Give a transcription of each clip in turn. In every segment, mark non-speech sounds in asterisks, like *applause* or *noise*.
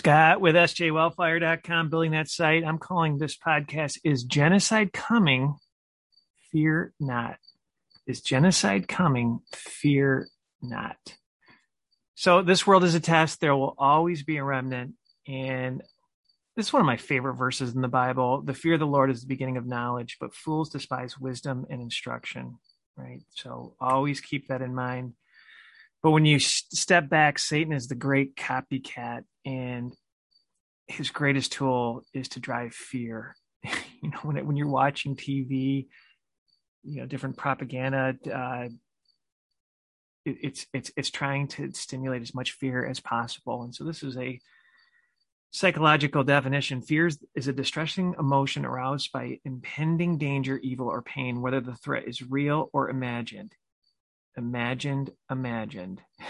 Scott with sjwellfire.com, building that site. I'm calling this podcast Is Genocide Coming? Fear Not. Is genocide coming? Fear not. So, this world is a test. There will always be a remnant. And this is one of my favorite verses in the Bible. The fear of the Lord is the beginning of knowledge, but fools despise wisdom and instruction. Right. So, always keep that in mind. But when you step back, Satan is the great copycat, and his greatest tool is to drive fear. *laughs* you know, when it, when you're watching TV, you know, different propaganda, uh, it, it's it's it's trying to stimulate as much fear as possible. And so, this is a psychological definition. Fear is a distressing emotion aroused by impending danger, evil, or pain, whether the threat is real or imagined imagined, imagined. *laughs*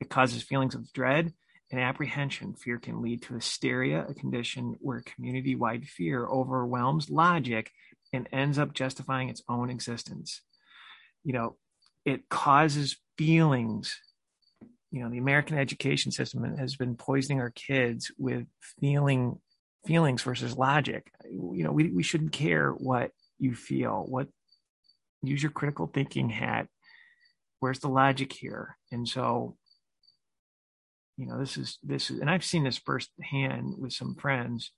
It causes feelings of dread and apprehension. Fear can lead to hysteria, a condition where community wide fear overwhelms logic and ends up justifying its own existence. You know, it causes feelings. You know, the American education system has been poisoning our kids with feeling feelings versus logic. You know, we, we shouldn't care what you feel, what use your critical thinking hat where's the logic here? And so you know this is this is and i've seen this firsthand with some friends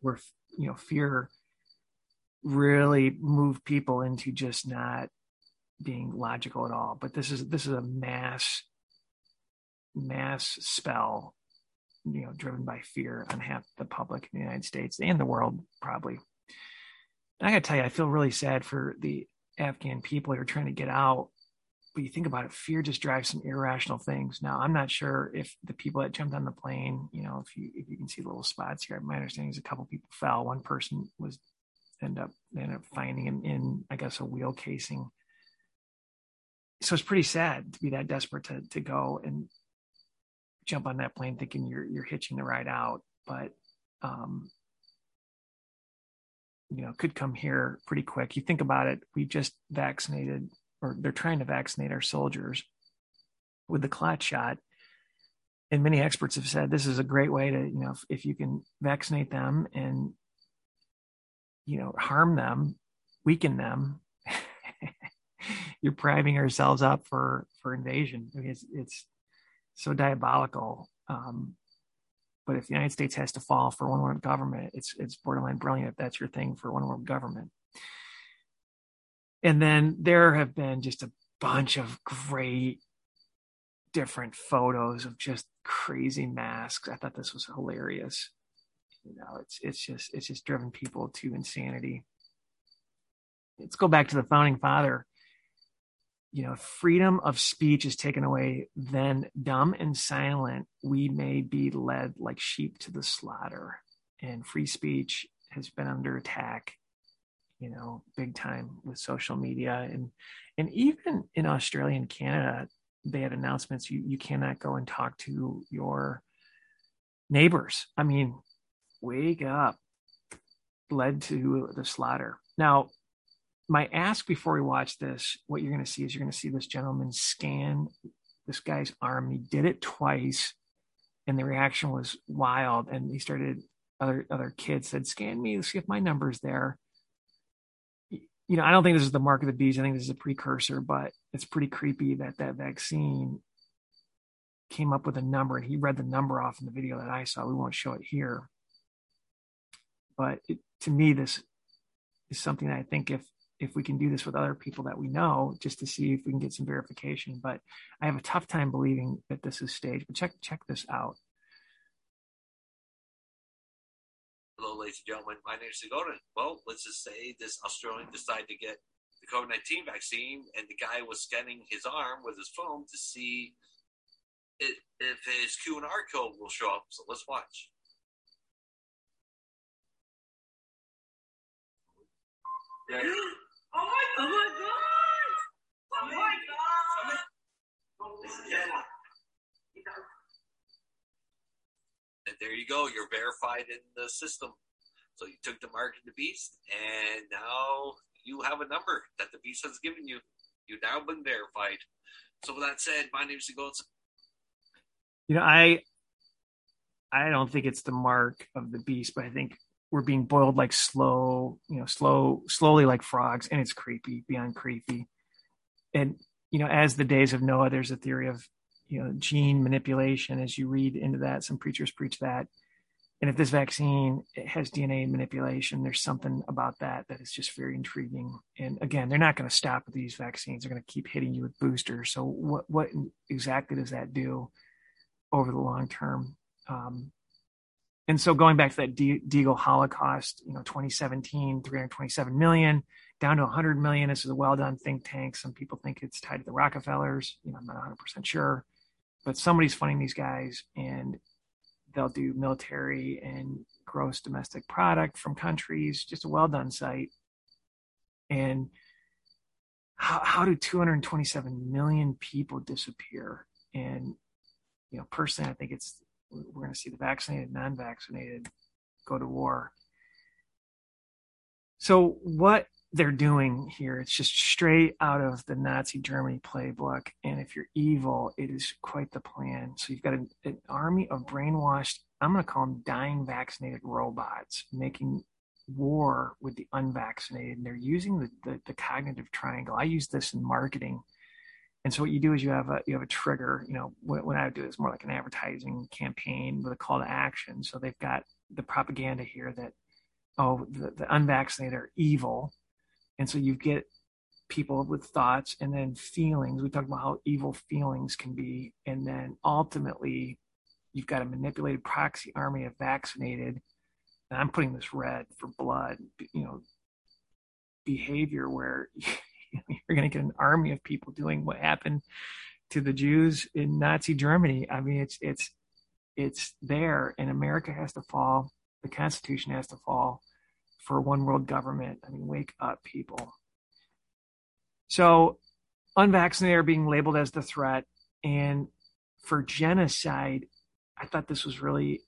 where you know fear really moved people into just not being logical at all. But this is this is a mass mass spell you know driven by fear on half the public in the united states and the world probably. And i gotta tell you i feel really sad for the afghan people who are trying to get out but you think about it, fear just drives some irrational things. Now, I'm not sure if the people that jumped on the plane, you know, if you if you can see little spots here, my understanding is a couple people fell. One person was end up end up finding him in, I guess, a wheel casing. So it's pretty sad to be that desperate to to go and jump on that plane thinking you're you're hitching the ride out, but um, you know, could come here pretty quick. You think about it, we just vaccinated or they're trying to vaccinate our soldiers with the clot shot. And many experts have said this is a great way to, you know, if, if you can vaccinate them and, you know, harm them, weaken them, *laughs* you're priming ourselves up for for invasion. I mean, it's it's so diabolical. Um, but if the United States has to fall for one world government, it's it's borderline brilliant if that's your thing for one world government. And then there have been just a bunch of great different photos of just crazy masks. I thought this was hilarious. You know, it's it's just it's just driven people to insanity. Let's go back to the founding father. You know, freedom of speech is taken away, then dumb and silent, we may be led like sheep to the slaughter. And free speech has been under attack you know, big time with social media and and even in Australia and Canada, they had announcements you you cannot go and talk to your neighbors. I mean, wake up. Led to the slaughter. Now, my ask before we watch this, what you're going to see is you're going to see this gentleman scan this guy's arm. He did it twice, and the reaction was wild. And he started other other kids said, "Scan me, see if my number's there." You know, I don't think this is the mark of the beast. I think this is a precursor, but it's pretty creepy that that vaccine came up with a number and he read the number off in the video that I saw. We won't show it here. But it, to me, this is something that I think if if we can do this with other people that we know, just to see if we can get some verification. But I have a tough time believing that this is staged. But check check this out. Ladies and gentlemen. My name is Sigorin. Well, let's just say this Australian decided to get the COVID 19 vaccine, and the guy was scanning his arm with his phone to see it, if his Q&R code will show up. So let's watch. Yeah. Oh *gasps* my, oh my god! Oh my god! This is and there you go. You're verified in the system. So you took the mark of the beast, and now you have a number that the beast has given you. You've now been verified. So with that said, my name is Gold. You know, I I don't think it's the mark of the beast, but I think we're being boiled like slow, you know, slow, slowly like frogs, and it's creepy, beyond creepy. And you know, as the days of Noah, there's a theory of you know gene manipulation. As you read into that, some preachers preach that. And if this vaccine has DNA manipulation, there's something about that that is just very intriguing. And again, they're not going to stop with these vaccines; they're going to keep hitting you with boosters. So, what what exactly does that do over the long term? Um, and so going back to that De- Deagel Holocaust, you know, 2017, 327 million down to 100 million. This is a well done think tank. Some people think it's tied to the Rockefellers. You know, I'm not 100% sure, but somebody's funding these guys and they'll do military and gross domestic product from countries, just a well done site. And how, how do 227 million people disappear? And, you know, personally, I think it's we're going to see the vaccinated, non-vaccinated go to war. So what they're doing here, it's just straight out of the Nazi Germany playbook. And if you're evil, it is quite the plan. So you've got an, an army of brainwashed, I'm going to call them dying vaccinated robots making war with the unvaccinated. And they're using the, the, the cognitive triangle. I use this in marketing and so what you do is you have a you have a trigger. You know, what, what I do is more like an advertising campaign with a call to action. So they've got the propaganda here that oh the, the unvaccinated are evil, and so you get people with thoughts and then feelings. We talk about how evil feelings can be, and then ultimately you've got a manipulated proxy army of vaccinated. And I'm putting this red for blood. You know, behavior where *laughs* you're going to get an army of people doing what happened to the Jews in Nazi Germany. I mean, it's it's it's there, and America has to fall. The Constitution has to fall for one world government. I mean, wake up, people. So, unvaccinated are being labeled as the threat, and for genocide, I thought this was really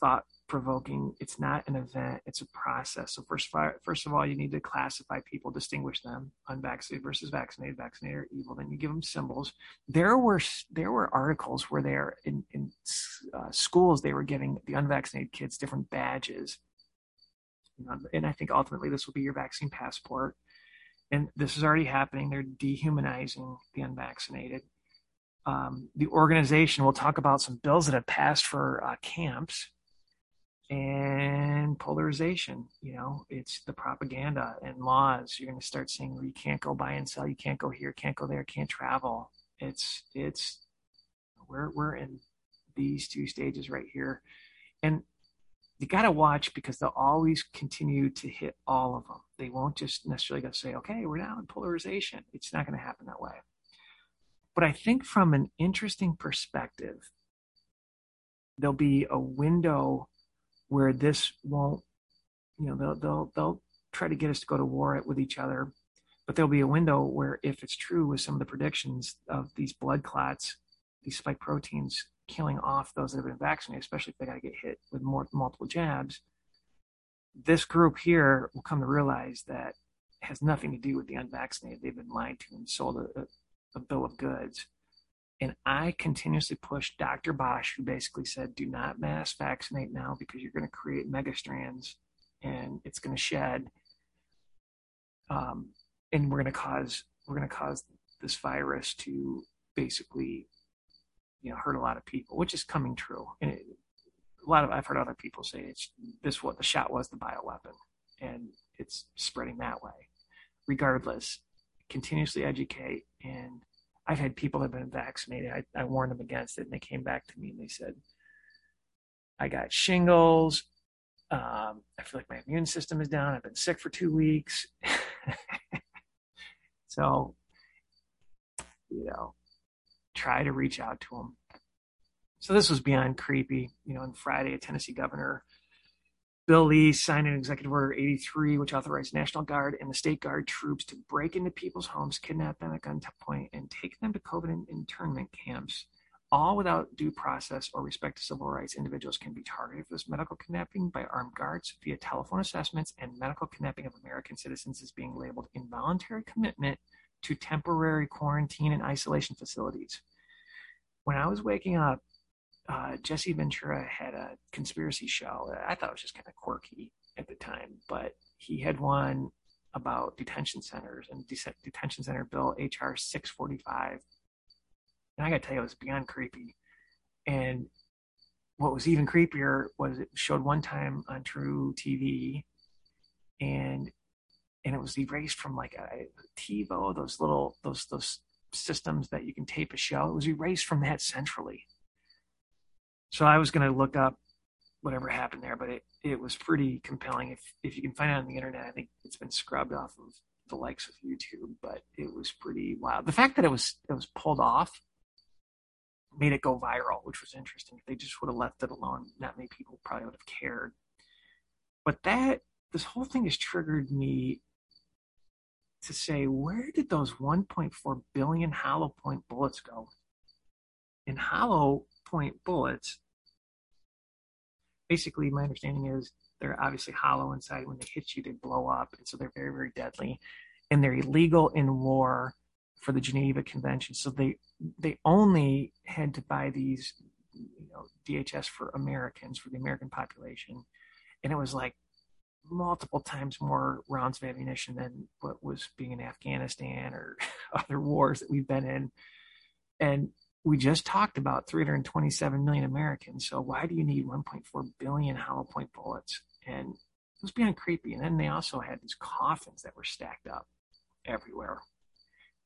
thought provoking. It's not an event, it's a process. So first, first of all, you need to classify people, distinguish them, unvaccinated versus vaccinated, vaccinated or evil. Then you give them symbols. There were there were articles where they're in, in uh, schools they were giving the unvaccinated kids different badges. And I think ultimately this will be your vaccine passport. And this is already happening. They're dehumanizing the unvaccinated. Um, the organization will talk about some bills that have passed for uh, camps and polarization. You know, it's the propaganda and laws. You're going to start seeing you can't go buy and sell, you can't go here, can't go there, can't travel. It's it's we're we're in these two stages right here, and you got to watch because they'll always continue to hit all of them. They won't just necessarily go say, okay, we're now in polarization. It's not going to happen that way. But I think from an interesting perspective, there'll be a window where this won't, you know, they'll they'll they'll try to get us to go to war with each other, but there'll be a window where if it's true with some of the predictions of these blood clots, these spike proteins killing off those that have been vaccinated, especially if they got to get hit with more multiple jabs, this group here will come to realize that has nothing to do with the unvaccinated. They've been lied to and sold a, a, a bill of goods. And I continuously pushed Dr. Bossche, who basically said, do not mass vaccinate now because you're going to create megastrands and it's going to shed. Um, and we're going to cause, we're going to cause this virus to basically, you know, hurt a lot of people, which is coming true. And it, a lot of, I've heard other people say it's this, what the shot was the bioweapon and it's spreading that way. Regardless, continuously educate and I've had people that have been vaccinated. I, I warned them against it, and they came back to me and they said, "I got shingles. Um, I feel like my immune system is down. I've been sick for two weeks." *laughs* so, you know, try to reach out to them. So this was beyond creepy. You know, on Friday, a Tennessee governor Bill Lee signed an executive order 83, which authorized National Guard and the State Guard troops to break into people's homes, kidnap them at gunpoint, and take them to COVID internment camps, all without due process or respect to civil rights. Individuals can be targeted for this medical kidnapping by armed guards via telephone assessments, and medical kidnapping of American citizens is being labeled involuntary commitment to temporary quarantine and isolation facilities. When I was waking up uh, Jesse Ventura had a conspiracy show. that I thought was just kind of quirky at the time, but he had one about detention centers and de- detention center bill HR 645. And I got to tell you, it was beyond creepy. And what was even creepier was it showed one time on truTV, and and it was erased from like a TiVo, those little those those systems that you can tape a show. It was erased from that centrally. So I was going to look up whatever happened there, but it, it was pretty compelling. If if you can find it on the internet, I think it's been scrubbed off of the likes of YouTube, but it was pretty wild. The fact that it was it was pulled off made it go viral, which was interesting. If they just would have left it alone, not many people probably would have cared. But that this whole thing has triggered me to say, where did those 1.4 billion hollow point bullets go? In hollow point bullets, basically, my understanding is they're obviously hollow inside. When they hit you, they blow up, and so they're very, very deadly. And they're illegal in war for the Geneva Convention. So they they only had to buy these, you know, DHS for Americans for the American population, and it was like multiple times more rounds of ammunition than what was being in Afghanistan or *laughs* other wars that we've been in. And we just talked about 327 million Americans. So why do you need 1.4 billion hollow point bullets? And it was beyond creepy. And then they also had these coffins that were stacked up everywhere.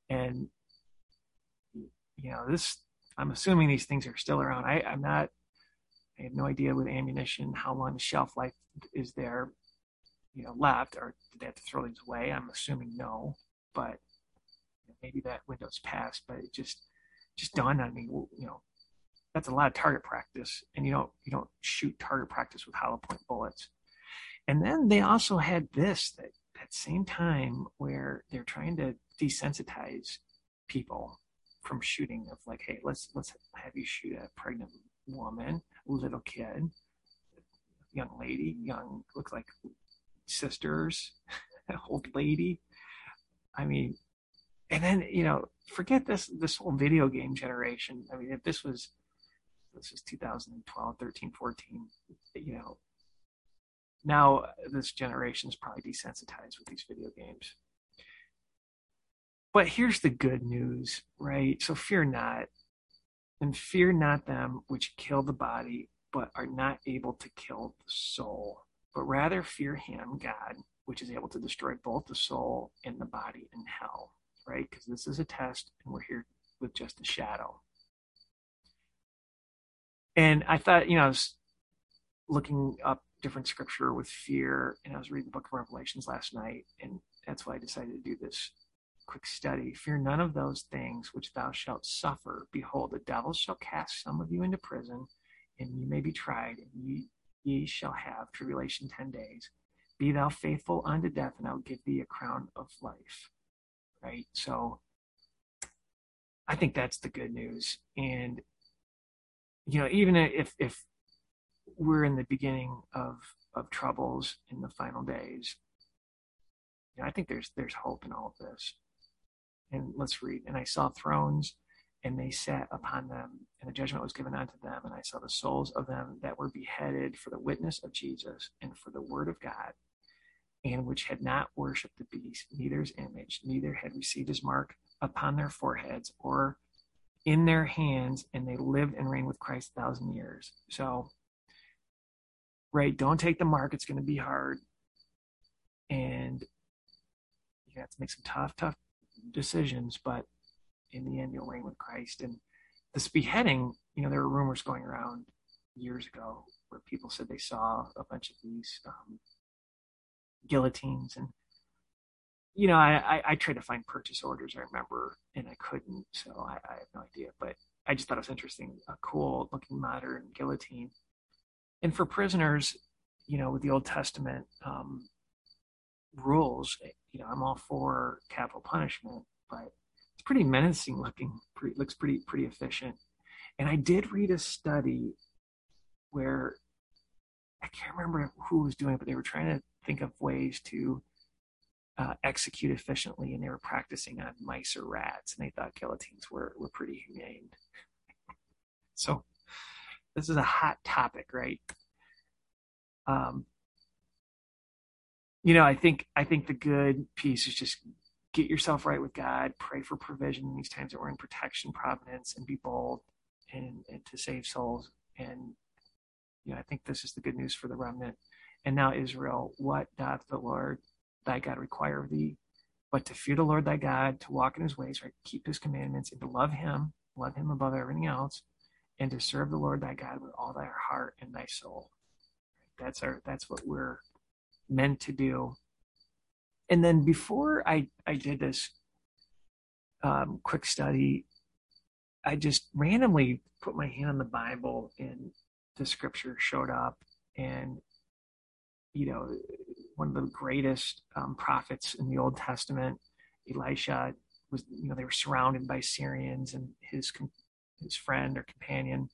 And you know, this I'm assuming these things are still around. I, I'm not I have no idea with ammunition how long the shelf life is there, you know, left, or did they have to throw these away? I'm assuming no, but maybe that window's passed. But it just just dawned on me, you know, that's a lot of target practice, and you don't you don't shoot target practice with hollow point bullets. And then they also had this that that same time where they're trying to desensitize people from shooting of like, hey, let's let's have you shoot a pregnant woman, little kid, young lady, young look like sisters, *laughs* old lady. I mean, and then you know, forget this this whole video game generation. I mean, if this was this was 2012, 13, 14, you know, now this generation is probably desensitized with these video games. But here's the good news, right? So fear not, and fear not them which kill the body, but are not able to kill the soul, but rather fear him, God, which is able to destroy both the soul and the body in hell, right? Because this is a test, and we're here with just a shadow. And I thought, you know, I was looking up different scripture with fear, and I was reading the book of Revelations last night, and that's why I decided to do this quick study. Fear none of those things which thou shalt suffer. Behold, the devil shall cast some of you into prison, and you may be tried, and ye, ye shall have tribulation ten days. Be thou faithful unto death, and I'll give thee a crown of life. Right? So I think that's the good news. And you know, even if if we're in the beginning of of troubles in the final days, you know, I think there's there's hope in all of this. And let's read. And I saw thrones, and they sat upon them, and the judgment was given unto them. And I saw the souls of them that were beheaded for the witness of Jesus and for the word of God, and which had not worshipped the beast, neither his image, neither had received his mark upon their foreheads or in their hands, and they lived and reigned with Christ a thousand years. So, right, don't take the mark. It's going to be hard. And you have to make some tough, tough decisions, but in the end, you'll reign with Christ. And this beheading, you know, there were rumors going around years ago where people said they saw a bunch of these um, guillotines. And, you know, I, I, I, tried to find purchase orders, I remember, and I couldn't. So I, I have no idea. But I just thought it was interesting a cool looking modern guillotine. And for prisoners, you know, with the Old Testament, um, rules, you know, I'm all for capital punishment, but pretty menacing looking. Pretty, looks pretty pretty efficient. And I did read a study where I can't remember who was doing it, but they were trying to think of ways to uh, execute efficiently, and they were practicing on mice or rats, and they thought guillotines were were pretty humane. so this is a hot topic, right? Um, you know, I think I think the good piece is just get yourself right with God, pray for provision in these times that we're in protection, providence, and be bold and, and to save souls. And you know, I think this is the good news for the remnant. And now, Israel, what doth the Lord thy God require of thee? But to fear the Lord thy God, to walk in his ways, right? Keep his commandments, and to love him, love him above everything else, and to serve the Lord thy God with all thy heart and thy soul. That's our that's what we're meant to do. And then before I, I did this um, quick study, I just randomly put my hand on the Bible and the scripture showed up. And, you know, one of the greatest um, prophets in the Old Testament, Elisha, was, you know, they were surrounded by Syrians and his, his friend or companion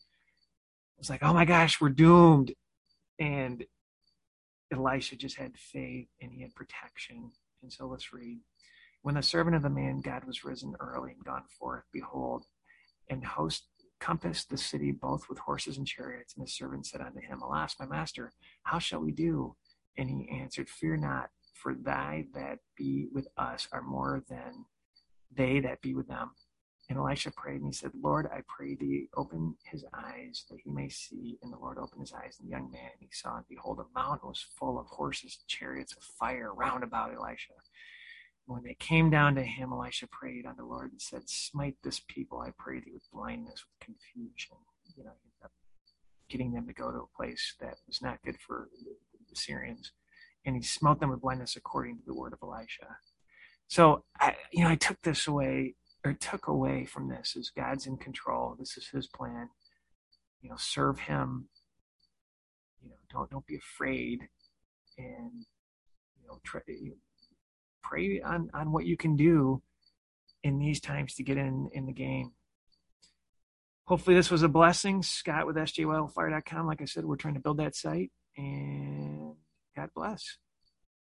was like, oh my gosh, we're doomed. And Elisha just had faith and he had protection. And so let's read. When the servant of the man God was risen early and gone forth, behold, and host compassed the city both with horses and chariots. And the servant said unto him, Alas, my master, how shall we do? And he answered, Fear not, for thy that be with us are more than they that be with them. And Elisha prayed and he said, Lord, I pray thee, open his eyes that he may see. And the Lord opened his eyes, and the young man, he saw, and behold, a mountain was full of horses, and chariots of fire round about Elisha. And when they came down to him, Elisha prayed unto the Lord and said, Smite this people, I pray thee, with blindness, with confusion. You know, getting them to go to a place that was not good for the Syrians. And he smote them with blindness according to the word of Elisha. So, I, you know, I took this away or took away from this is God's in control. This is His plan. You know, serve Him. You know, don't don't be afraid, and you know, try, pray on on what you can do in these times to get in in the game. Hopefully, this was a blessing. Scott with sjwellfire.com. Like I said, we're trying to build that site, and God bless.